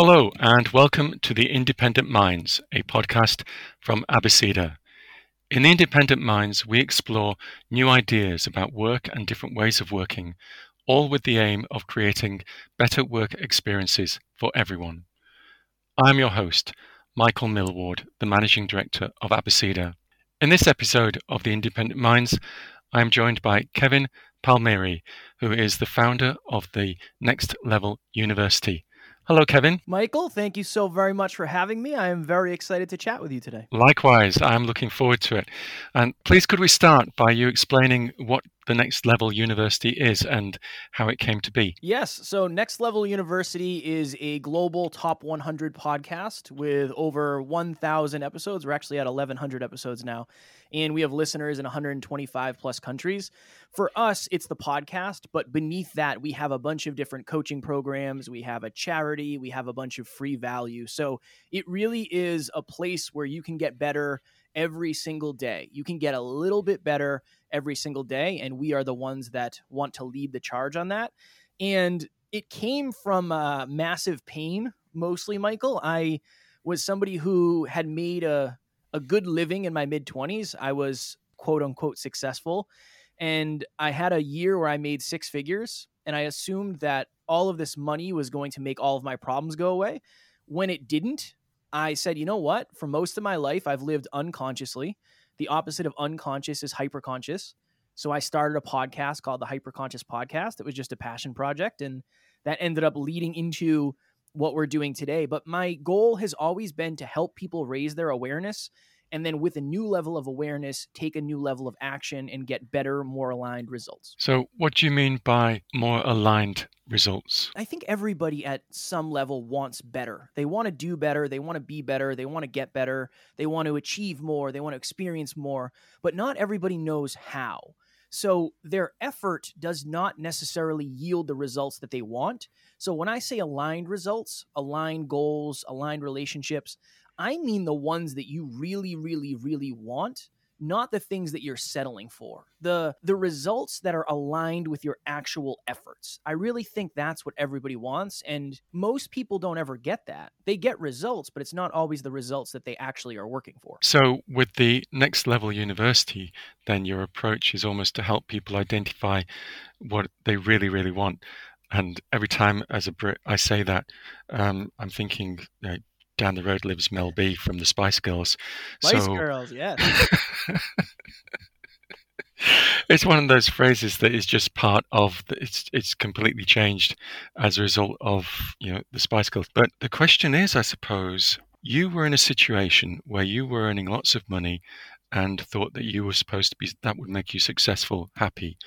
Hello, and welcome to the Independent Minds, a podcast from Abeceda. In the Independent Minds, we explore new ideas about work and different ways of working, all with the aim of creating better work experiences for everyone. I'm your host, Michael Millward, the Managing Director of Abeceda. In this episode of the Independent Minds, I am joined by Kevin Palmieri, who is the founder of the Next Level University. Hello, Kevin. Michael, thank you so very much for having me. I am very excited to chat with you today. Likewise, I'm looking forward to it. And please, could we start by you explaining what the Next Level University is and how it came to be? Yes. So, Next Level University is a global top 100 podcast with over 1,000 episodes. We're actually at 1,100 episodes now and we have listeners in 125 plus countries. For us, it's the podcast, but beneath that, we have a bunch of different coaching programs, we have a charity, we have a bunch of free value. So it really is a place where you can get better every single day. You can get a little bit better every single day, and we are the ones that want to lead the charge on that. And it came from uh, massive pain, mostly, Michael. I was somebody who had made a a good living in my mid 20s. I was quote unquote successful. And I had a year where I made six figures. And I assumed that all of this money was going to make all of my problems go away. When it didn't, I said, you know what? For most of my life, I've lived unconsciously. The opposite of unconscious is hyperconscious. So I started a podcast called the Hyperconscious Podcast. It was just a passion project. And that ended up leading into what we're doing today. But my goal has always been to help people raise their awareness and then with a new level of awareness, take a new level of action and get better, more aligned results. So, what do you mean by more aligned results? I think everybody at some level wants better. They want to do better, they want to be better, they want to get better, they want to achieve more, they want to experience more, but not everybody knows how. So their effort does not necessarily yield the results that they want. So when I say aligned results, aligned goals, aligned relationships, I mean the ones that you really, really, really want not the things that you're settling for. The the results that are aligned with your actual efforts. I really think that's what everybody wants and most people don't ever get that. They get results but it's not always the results that they actually are working for. So with the next level university then your approach is almost to help people identify what they really really want. And every time as a Brit I say that, um, I'm thinking you know, down the road lives Mel B from the Spice Girls. Spice so, Girls, yeah. it's one of those phrases that is just part of the, it's it's completely changed as a result of you know the Spice Girls. But the question is, I suppose, you were in a situation where you were earning lots of money and thought that you were supposed to be that would make you successful, happy.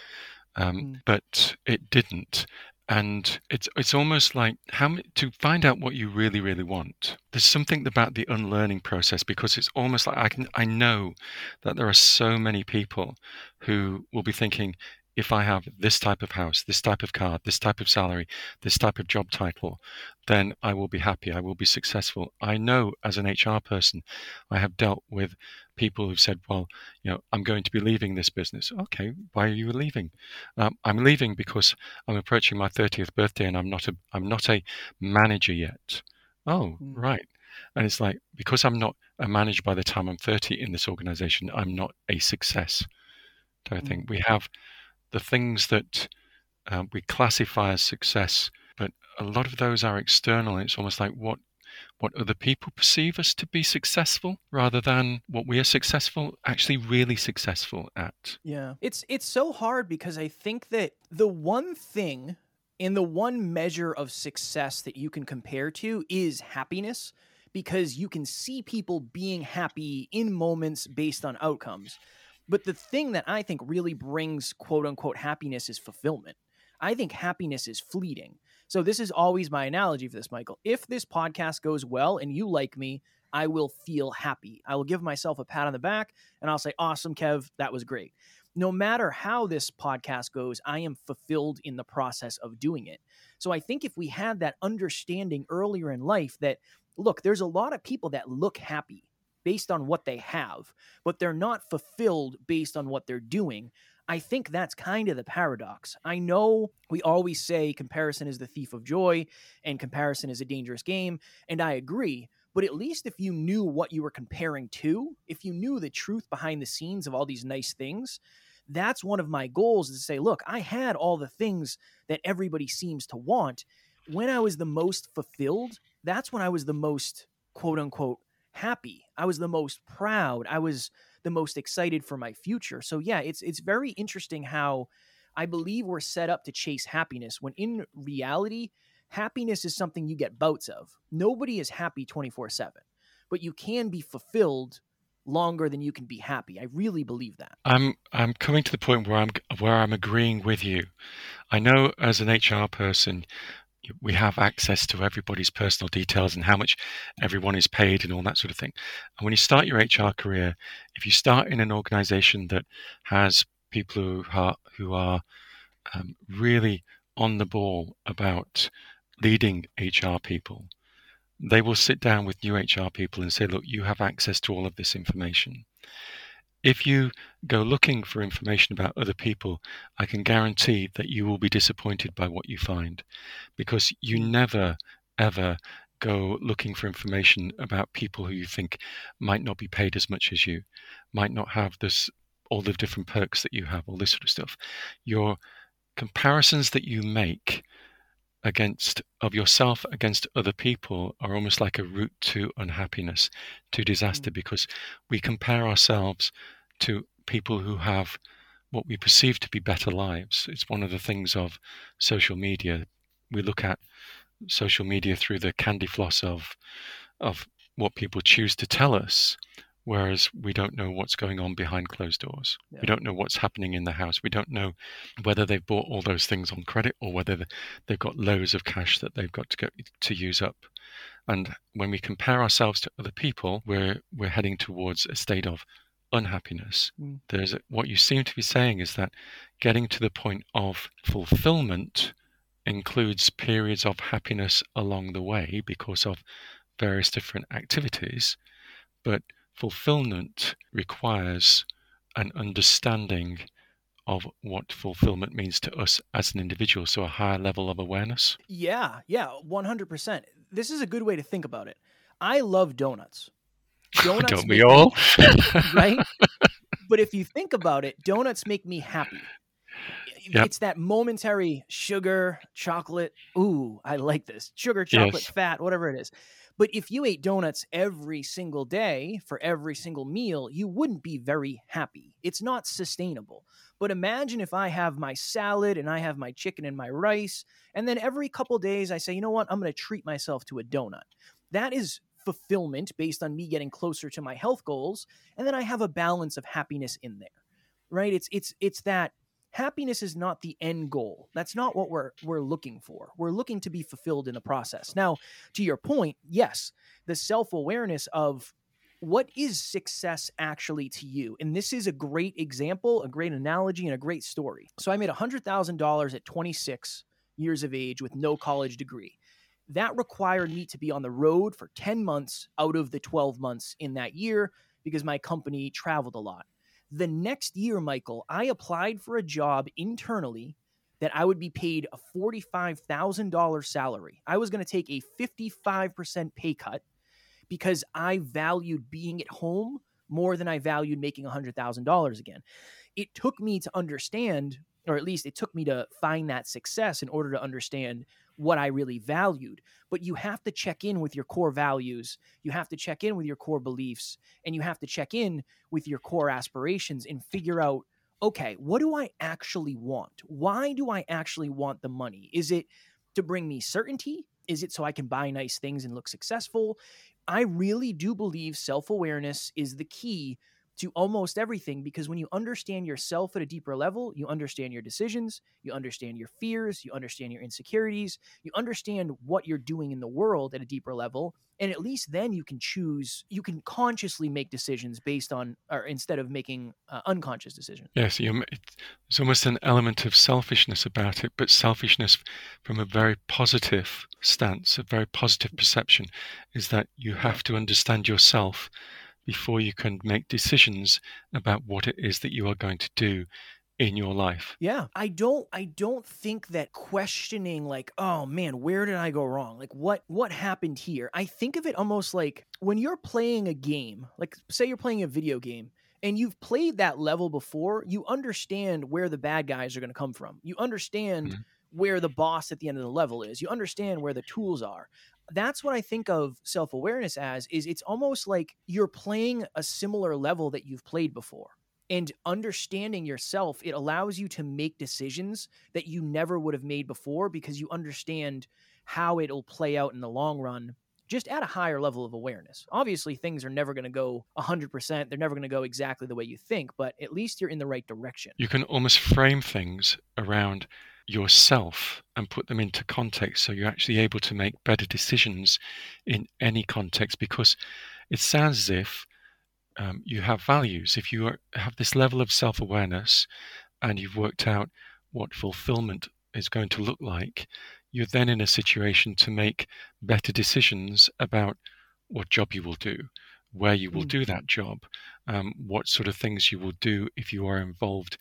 Um, mm. But it didn't, and it's it's almost like how to find out what you really really want there's something about the unlearning process because it's almost like i can i know that there are so many people who will be thinking if I have this type of house, this type of car, this type of salary, this type of job title, then I will be happy. I will be successful. I know as an HR person, I have dealt with people who've said, well, you know, I'm going to be leaving this business. Okay, why are you leaving? Um, I'm leaving because I'm approaching my 30th birthday and I'm not a, I'm not a manager yet. Oh, mm. right. And it's like, because I'm not a manager by the time I'm 30 in this organization, I'm not a success. So I think mm. we have the things that uh, we classify as success, but a lot of those are external. It's almost like what what other people perceive us to be successful rather than what we are successful actually really successful at yeah it's it's so hard because i think that the one thing and the one measure of success that you can compare to is happiness because you can see people being happy in moments based on outcomes but the thing that I think really brings quote unquote happiness is fulfillment. I think happiness is fleeting. So this is always my analogy for this, Michael. If this podcast goes well and you like me, I will feel happy. I will give myself a pat on the back and I'll say, Awesome, Kev, that was great. No matter how this podcast goes, I am fulfilled in the process of doing it. So I think if we had that understanding earlier in life that, look, there's a lot of people that look happy based on what they have, but they're not fulfilled based on what they're doing. I think that's kind of the paradox. I know we always say comparison is the thief of joy and comparison is a dangerous game, and I agree. But at least if you knew what you were comparing to, if you knew the truth behind the scenes of all these nice things, that's one of my goals is to say, look, I had all the things that everybody seems to want. When I was the most fulfilled, that's when I was the most quote unquote happy. I was the most proud. I was the most excited for my future. So yeah, it's it's very interesting how I believe we're set up to chase happiness when in reality, happiness is something you get bouts of. Nobody is happy 24/7, but you can be fulfilled longer than you can be happy. I really believe that. I'm I'm coming to the point where I'm where I'm agreeing with you. I know as an HR person we have access to everybody's personal details and how much everyone is paid and all that sort of thing. And when you start your HR career, if you start in an organization that has people who are, who are um, really on the ball about leading HR people, they will sit down with new HR people and say, look, you have access to all of this information. If you go looking for information about other people, I can guarantee that you will be disappointed by what you find because you hmm. never, ever go looking for information about people who you think might not be paid as much as you, might not have this all the different perks that you have, all this sort of stuff. Your comparisons that you make against of yourself against other people are almost like a route to unhappiness to disaster mm. because we compare ourselves to people who have what we perceive to be better lives it's one of the things of social media we look at social media through the candy floss of of what people choose to tell us whereas we don't know what's going on behind closed doors. Yeah. We don't know what's happening in the house. We don't know whether they've bought all those things on credit or whether they've got loads of cash that they've got to go to use up. And when we compare ourselves to other people, we're we're heading towards a state of unhappiness. Mm. There's a, what you seem to be saying is that getting to the point of fulfillment includes periods of happiness along the way because of various different activities, but fulfillment requires an understanding of what fulfillment means to us as an individual. So, a higher level of awareness. Yeah, yeah, 100%. This is a good way to think about it. I love donuts. Donuts Don't we all? Me, right? But if you think about it, donuts make me happy. Yep. It's that momentary sugar, chocolate. Ooh, I like this. Sugar, chocolate, yes. fat, whatever it is. But if you ate donuts every single day for every single meal, you wouldn't be very happy. It's not sustainable. But imagine if I have my salad and I have my chicken and my rice, and then every couple days I say, you know what, I'm going to treat myself to a donut. That is fulfillment based on me getting closer to my health goals, and then I have a balance of happiness in there. Right? It's it's it's that happiness is not the end goal. That's not what we're we're looking for. We're looking to be fulfilled in the process. Now, to your point, yes, the self-awareness of what is success actually to you? And this is a great example, a great analogy, and a great story. So I made $100,000 at 26 years of age with no college degree. That required me to be on the road for 10 months out of the 12 months in that year because my company traveled a lot. The next year, Michael, I applied for a job internally that I would be paid a $45,000 salary. I was going to take a 55% pay cut because I valued being at home more than I valued making $100,000 again. It took me to understand, or at least it took me to find that success in order to understand what I really valued. But you have to check in with your core values. You have to check in with your core beliefs and you have to check in with your core aspirations and figure out okay, what do I actually want? Why do I actually want the money? Is it to bring me certainty? Is it so I can buy nice things and look successful? I really do believe self awareness is the key to almost everything because when you understand yourself at a deeper level, you understand your decisions, you understand your fears, you understand your insecurities, you understand what you're doing in the world at a deeper level. And at least then you can choose, you can consciously make decisions based on, or instead of making uh, unconscious decisions. Yes, you, there's almost an element of selfishness about it, but selfishness from a very positive stance, a very positive perception, is that you have to understand yourself before you can make decisions about what it is that you are going to do in your life. Yeah. I don't I don't think that questioning like, "Oh man, where did I go wrong? Like what what happened here?" I think of it almost like when you're playing a game, like say you're playing a video game and you've played that level before, you understand where the bad guys are going to come from. You understand Mhm. where the boss at the end of the level is. You understand where the tools are. That's what I think of self-awareness as is it's almost like you're playing a similar level that you've played before. And understanding yourself, it allows you to make decisions that you never would have made before because you understand how it'll play out in the long run just at a higher level of awareness. Obviously, things are never going to go 100%. They're never going to go exactly the way you think, but at least you're in the right direction. You can almost frame things around yourself and put them into context so you're actually able to make better decisions in any context because it sounds as if um, you have values. If you are, have this level of self awareness and you've worked out what fulfillment is going to look like, you're then in a situation to make better decisions about what job you will do, where you will Mm. do that job, um, what sort of things you will do if you are involved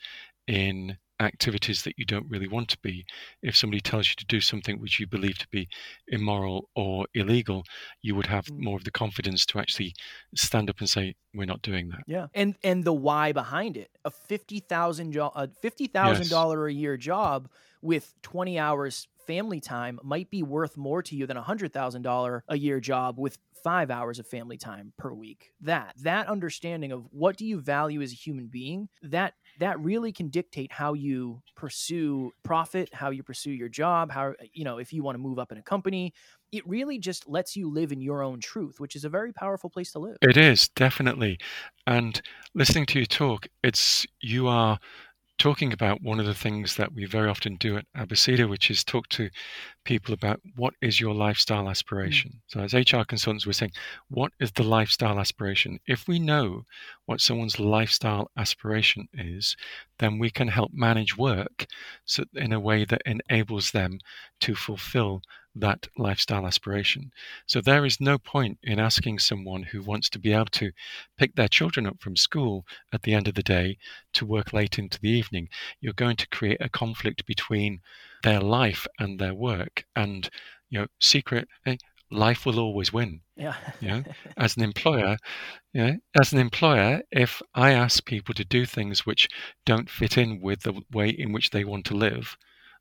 in activities that you don't really want to be. If somebody tells you to do something which you believe to be immoral or illegal, you would have Mm. more of the confidence to actually stand up and say, "We're not doing that." Yeah, and and the why behind it. A fifty thousand jo- a fifty thousand dollar a year job with twenty hours family time might be worth more to you than a hundred thousand dollar a year job with five hours of family time per week. That that understanding of what do you value as a human being that that really can dictate how you pursue profit, how you pursue your job, how you know if you want to move up in a company. It really just lets you live in your own truth, which is a very powerful place to live. It is definitely, and listening to you talk, it's you are talking about one of the things that we very often do at Abeceda, which is talk to people about what is your lifestyle mm. aspiration. So, as HR consultants, we're saying, what is the lifestyle aspiration? If we know what someone's lifestyle aspiration is, then we can help manage work so in a way that enables them to fulfill that lifestyle aspiration. So, there is no point in asking someone who wants to be able to pick their children up from school at the end of the day to work late into the evening. You're going to create a conflict between their life and their work. And, you know, secret, eh, life will always win. Yeah. Yeah. As an employer, you know, as an employer, if I ask people to do things which don't fit in with the way in which they want to live,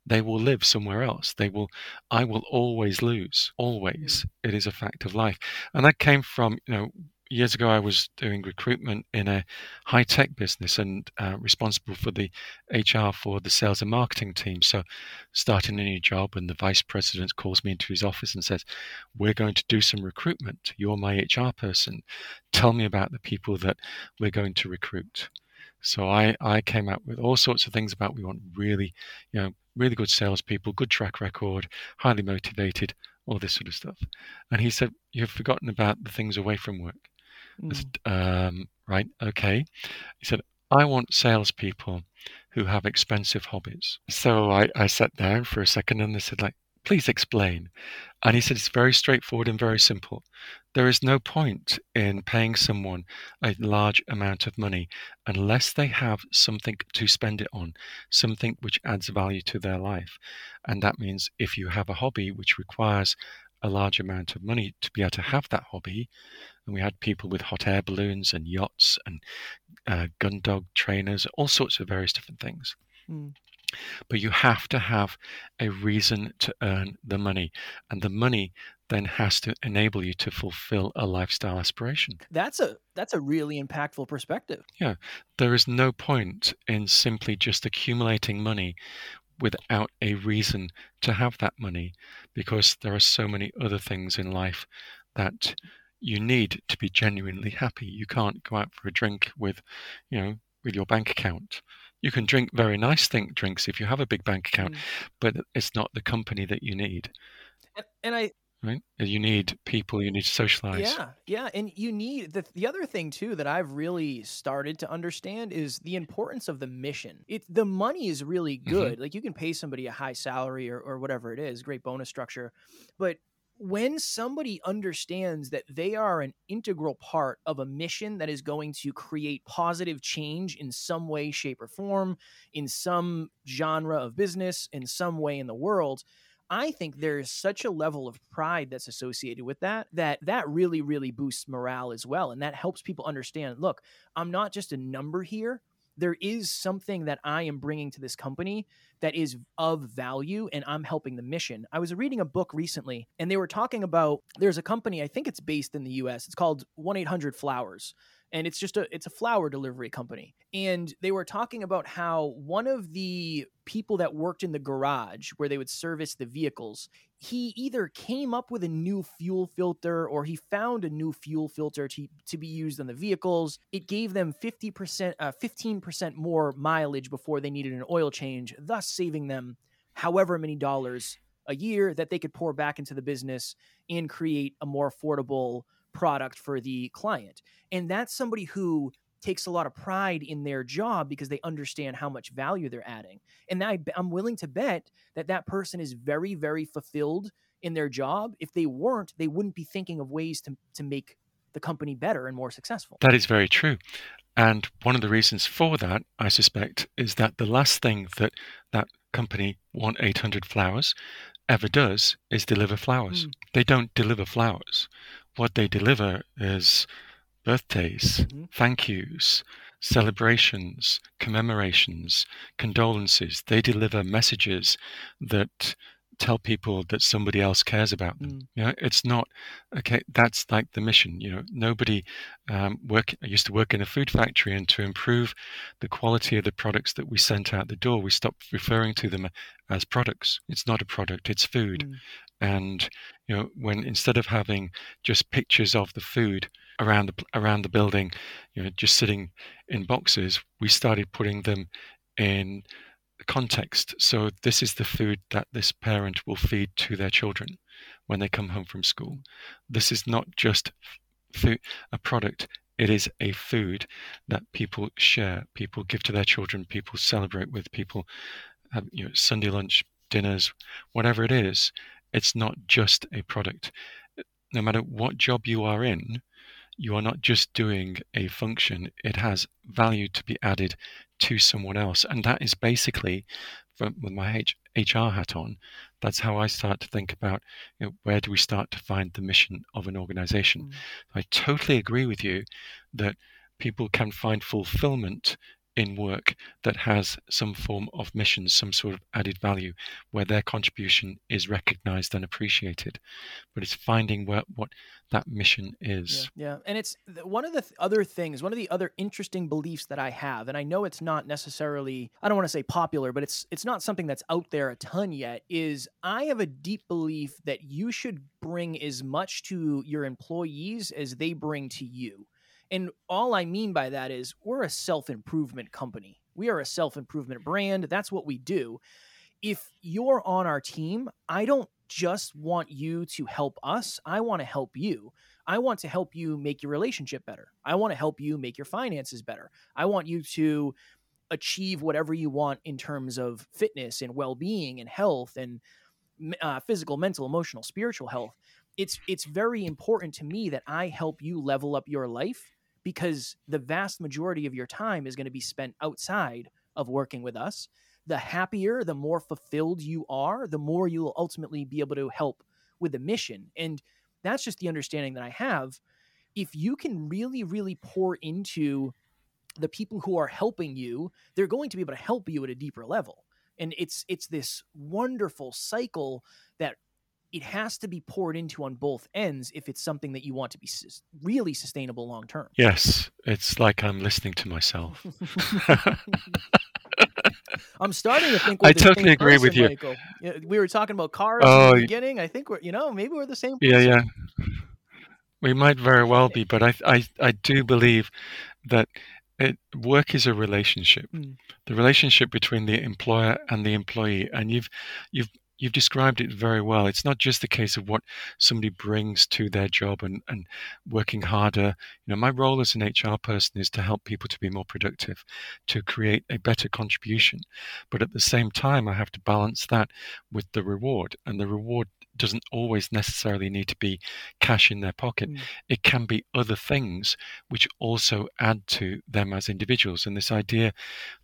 they will live somewhere else. They will, I will always lose. Always. It is a fact of life. And that came from, you know, years ago, I was doing recruitment in a high tech business and uh, responsible for the HR for the sales and marketing team. So, starting a new job, and the vice president calls me into his office and says, We're going to do some recruitment. You're my HR person. Tell me about the people that we're going to recruit. So I, I came out with all sorts of things about we want really, you know, really good salespeople, good track record, highly motivated, all this sort of stuff. And he said, You've forgotten about the things away from work. I Mm. said, um, right, okay. He said, I want salespeople who have expensive hobbies. So I, I sat down for a second and I said, like, please explain. And he said, it's very straightforward and very simple. There is no point in paying someone a large amount of money unless they have something to spend it on, something which adds value to their life. And that means if you have a hobby which requires a large amount of money to be able to have that hobby, and we had people with hot air balloons and yachts and uh, gun dog trainers, all sorts of various different things. Mm. But you have to have a reason to earn the money, and the money then has to enable you to fulfill a lifestyle aspiration. That's a that's a really impactful perspective. Yeah. There is no point in simply just accumulating money without a reason to have that money because there are so many other things in life that you need to be genuinely happy. You can't go out for a drink with, you know, with your bank account. You can drink very nice think drinks if you have a big bank account, Mm. but it's not the company that you need, And, and I right? You need people, you need to socialize. Yeah, yeah, and you need the the other thing too that I've really started to understand is the importance of the mission. It the money is really Mm-hmm. good. Like you can pay somebody a high salary or or whatever it is, great bonus structure, but when somebody understands that they are an integral part of a mission that is going to create positive change in some way, shape, or form, in some genre of business, in some way in the world, I think there's such a level of pride that's associated with that that that really really boosts morale as well and that helps people understand look I'm not just a number here there is something that I am bringing to this company that is of value and I'm helping the mission. I was reading a book recently and they were talking about there's a company, I think it's based in the US. It's called 1-800 Flowers and it's just a it's a flower delivery company. And they were talking about how one of the people that worked in the garage where they would service the vehicles he either came up with a new fuel filter or he found a new fuel filter to, to be used on the vehicles. It gave them 50% uh, 15% more mileage before they needed an oil change thus saving them however many dollars a year that they could pour back into the business and create a more affordable product for the client. And that's somebody who takes a lot of pride in their job because they understand how much value they're adding. And I, am willing to bet that that person is very, very fulfilled in their job. If they weren't, they wouldn't be thinking of ways to, to make the company better and more successful. That is very true. And one of the reasons for that, I suspect, is that the last thing that that company, 1 800 Flowers, ever does is deliver flowers. Mm. They don't deliver flowers what they deliver is birthdays, mm-hmm. thank yous, celebrations, commemorations, condolences. They deliver messages that tell people that somebody else cares about them. Mm. You know, it's not okay. That's like the mission. You know, nobody um, work. I used to work in a food factory, and to improve the quality of the products that we sent out the door, we stopped referring to them as products. It's not a product. It's food. Mm. And you know, when instead of having just pictures of the food around the around the building, you know, just sitting in boxes, we started putting them in context. So this is the food that this parent will feed to their children when they come home from school. This is not just food, a product. It is a food that people share, people give to their children, people celebrate with, people have you know Sunday lunch dinners, whatever it is. It's not just a product. No matter what job you are in, you are not just doing a function, it has value to be added to someone else. And that is basically, from, with my H, HR hat on, that's how I start to think about you know, where do we start to find the mission of an organization. Mm. I totally agree with you that people can find fulfillment in work that has some form of mission, some sort of added value, where their contribution is recognized and appreciated. But it's finding where, what that mission is. Yeah, yeah. and it's one of the th- other things, one of the other interesting beliefs that I have, and I know it's not necessarily, I don't want to say popular, but it's it's not something that's out there a ton yet. Is I have a deep belief that you should bring as much to your employees as they bring to you. And all I mean by that is we're a self improvement company. We are a self improvement brand. That's what we do. If you're on our team, I don't just want you to help us. I want to help you. I want to help you make your relationship better. I want to help you make your finances better. I want you to achieve whatever you want in terms of fitness and well-being and health and uh, physical, mental, emotional, spiritual health. It's it's very important to me that I help you level up your life because the vast majority of your time is going to be spent outside of working with us. The happier, the more fulfilled you are, the more you'll ultimately be able to help with the mission. And that's just the understanding that I have. If you can really, really pour into the people who are helping you, they're going to be able to help you at a deeper level. And it's it's this wonderful cycle that it has to be poured into on both ends if it's something that you want to be really sustainable long term. Yes, it's like I'm listening to myself. I'm starting to think. I totally agree person, with you. Michael. We were talking about cars oh, in the beginning. I think we're, you know, maybe we're the same. Person. Yeah, yeah. We might very well be, but I, I, I do believe that it, work is a relationship. Mm. The relationship between the employer and the employee, and you've, you've you've described it very well. It's not just the case of what somebody brings to their job and, and working harder. You know, my role as an HR person is to help people to be more productive, to create a better contribution. But at the same time, I have to balance that with the reward. And the reward doesn't always necessarily need to be cash in their pocket. Mm. It can be other things which also add to them as individuals. And this idea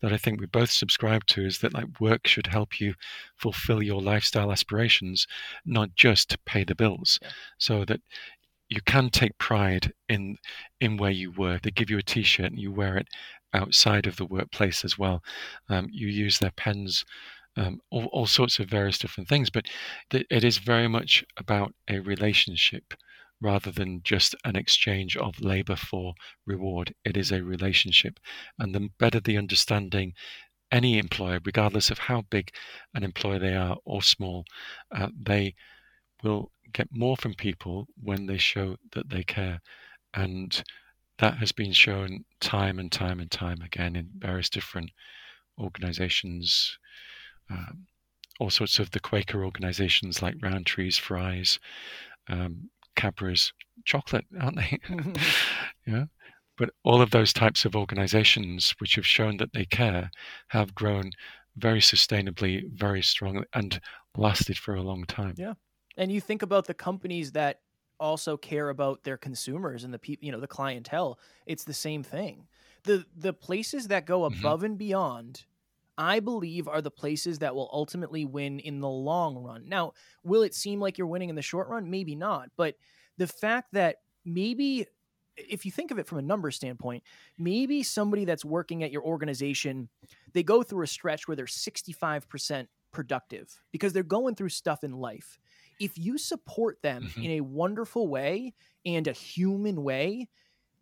that I think we both subscribe to is that like work should help you fulfill your lifestyle aspirations, not just to pay the bills. Yeah. So that you can take pride in in where you work. They give you a T-shirt and you wear it outside of the workplace as well. Um, you use their pens, um, all, all sorts of various different things. But th- it is very much about a relationship rather than just an exchange of labor for reward. It is a relationship, and the better the understanding. Any employer, regardless of how big an employer they are or small, uh, they will get more from people when they show that they care. And that has been shown time and time and time again in various different organizations, um, all sorts of the Quaker organizations like Rowntree's Fry's, um, Cadbury's Chocolate, aren't they? yeah. But all of those types of organizations which have shown that they care have grown very sustainably, very strongly, and lasted for a long time. Yeah. And you think about the companies that also care about their consumers and the people, you know, the clientele. It's the same thing. The the places that go Mhm. above and beyond, I believe, are the places that will ultimately win in the long run. Now, will it seem like you're winning in the short run? Maybe not. But the fact that maybe if you think of it from a number standpoint, maybe somebody that's working at your organization, they go through a stretch where they're 65% productive because they're going through stuff in life. If you support them Mhm. in a wonderful way and a human way,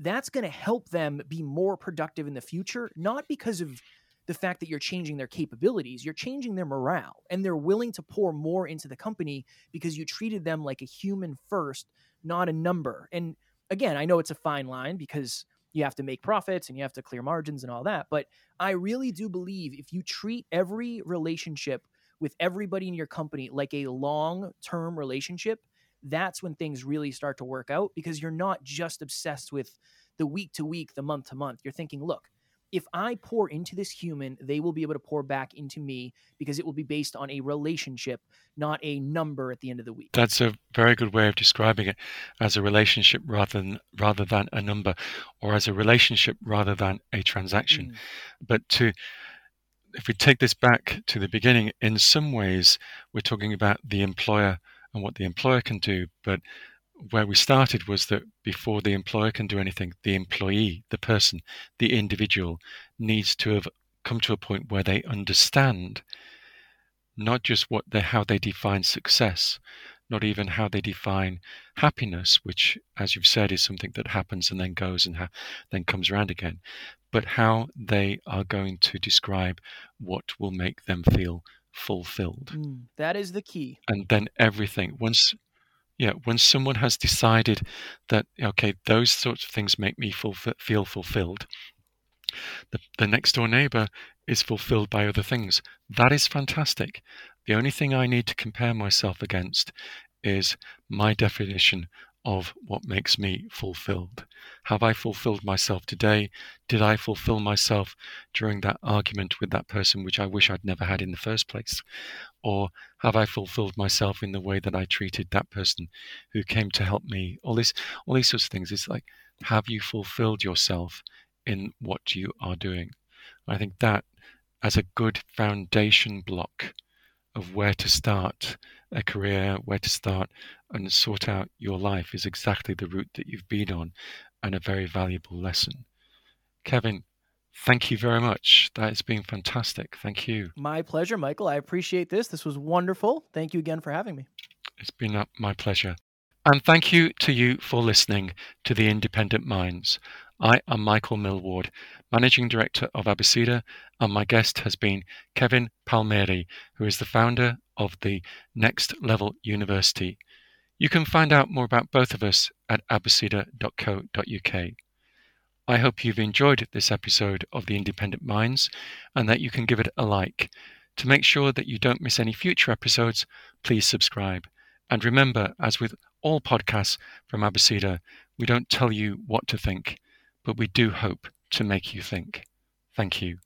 that's going to help them be more productive in the future, not because of the fact that you're changing their capabilities, you're changing their morale and they're willing to pour more into the company because you treated them like a human first, not a number. And again, I know it's a fine line because you have to make profits and you have to clear margins and all that, but I really do believe if you treat every relationship with everybody in your company like a long-term relationship, that's when things really start to work out because you're not just obsessed with the week to week, the month to month. You're thinking, look, if I pour into this human, they will be able to pour back into me because it will be based on a relationship, not a number at the end of the week. That's a very good way of describing it as a relationship rather than rather than a number, or as a relationship rather than a transaction. Mm. But to if we take this back to the beginning, in some ways we're talking about the employer and what the employer can do, but where we started was that before the employer can do anything, the employee, the person, the individual needs to have come to a point where they understand not just what they how they define success, not even how they define happiness, which, as you've said, is something that happens and then goes and ha- then comes around again, but how they are going to describe what will make them feel fulfilled. Mm. That is the key. And then everything, once yeah, when someone has decided that okay, those sorts of things make me feel fulfilled, the, the next door neighbor is fulfilled by other things. That is fantastic. The only thing I need to compare myself against is my definition of what makes me fulfilled. Have I fulfilled myself today? Did I fulfill myself during that argument with that person, which I wish I'd never had in the first place? Or have I fulfilled myself in the way that I treated that person who came to help me? All this, all these sorts of things. It's like, have you fulfilled yourself in what you are doing? I think that as a good foundation block of where to start a career, where to start and sort out your life is exactly the route that you've been on and a very valuable lesson. Kevin, thank you very much. That has been fantastic. Thank you. My pleasure, Michael. I appreciate this. This was wonderful. Thank you again for having me. It's been my pleasure. And thank you to you for listening to The Independent Minds. I am Michael Millward, Managing Director of Abeceda, and my guest has been Kevin Palmieri, who is the founder of the Next Level University. You can find out more about both of us at abeceda.co.uk. I hope you've enjoyed this episode of The Independent Minds and that you can give it a like. To make sure that you don't miss any future episodes, please subscribe. And remember, as with all podcasts from Abeceda, we don't tell you what to think, but we do hope to make you think. Thank you.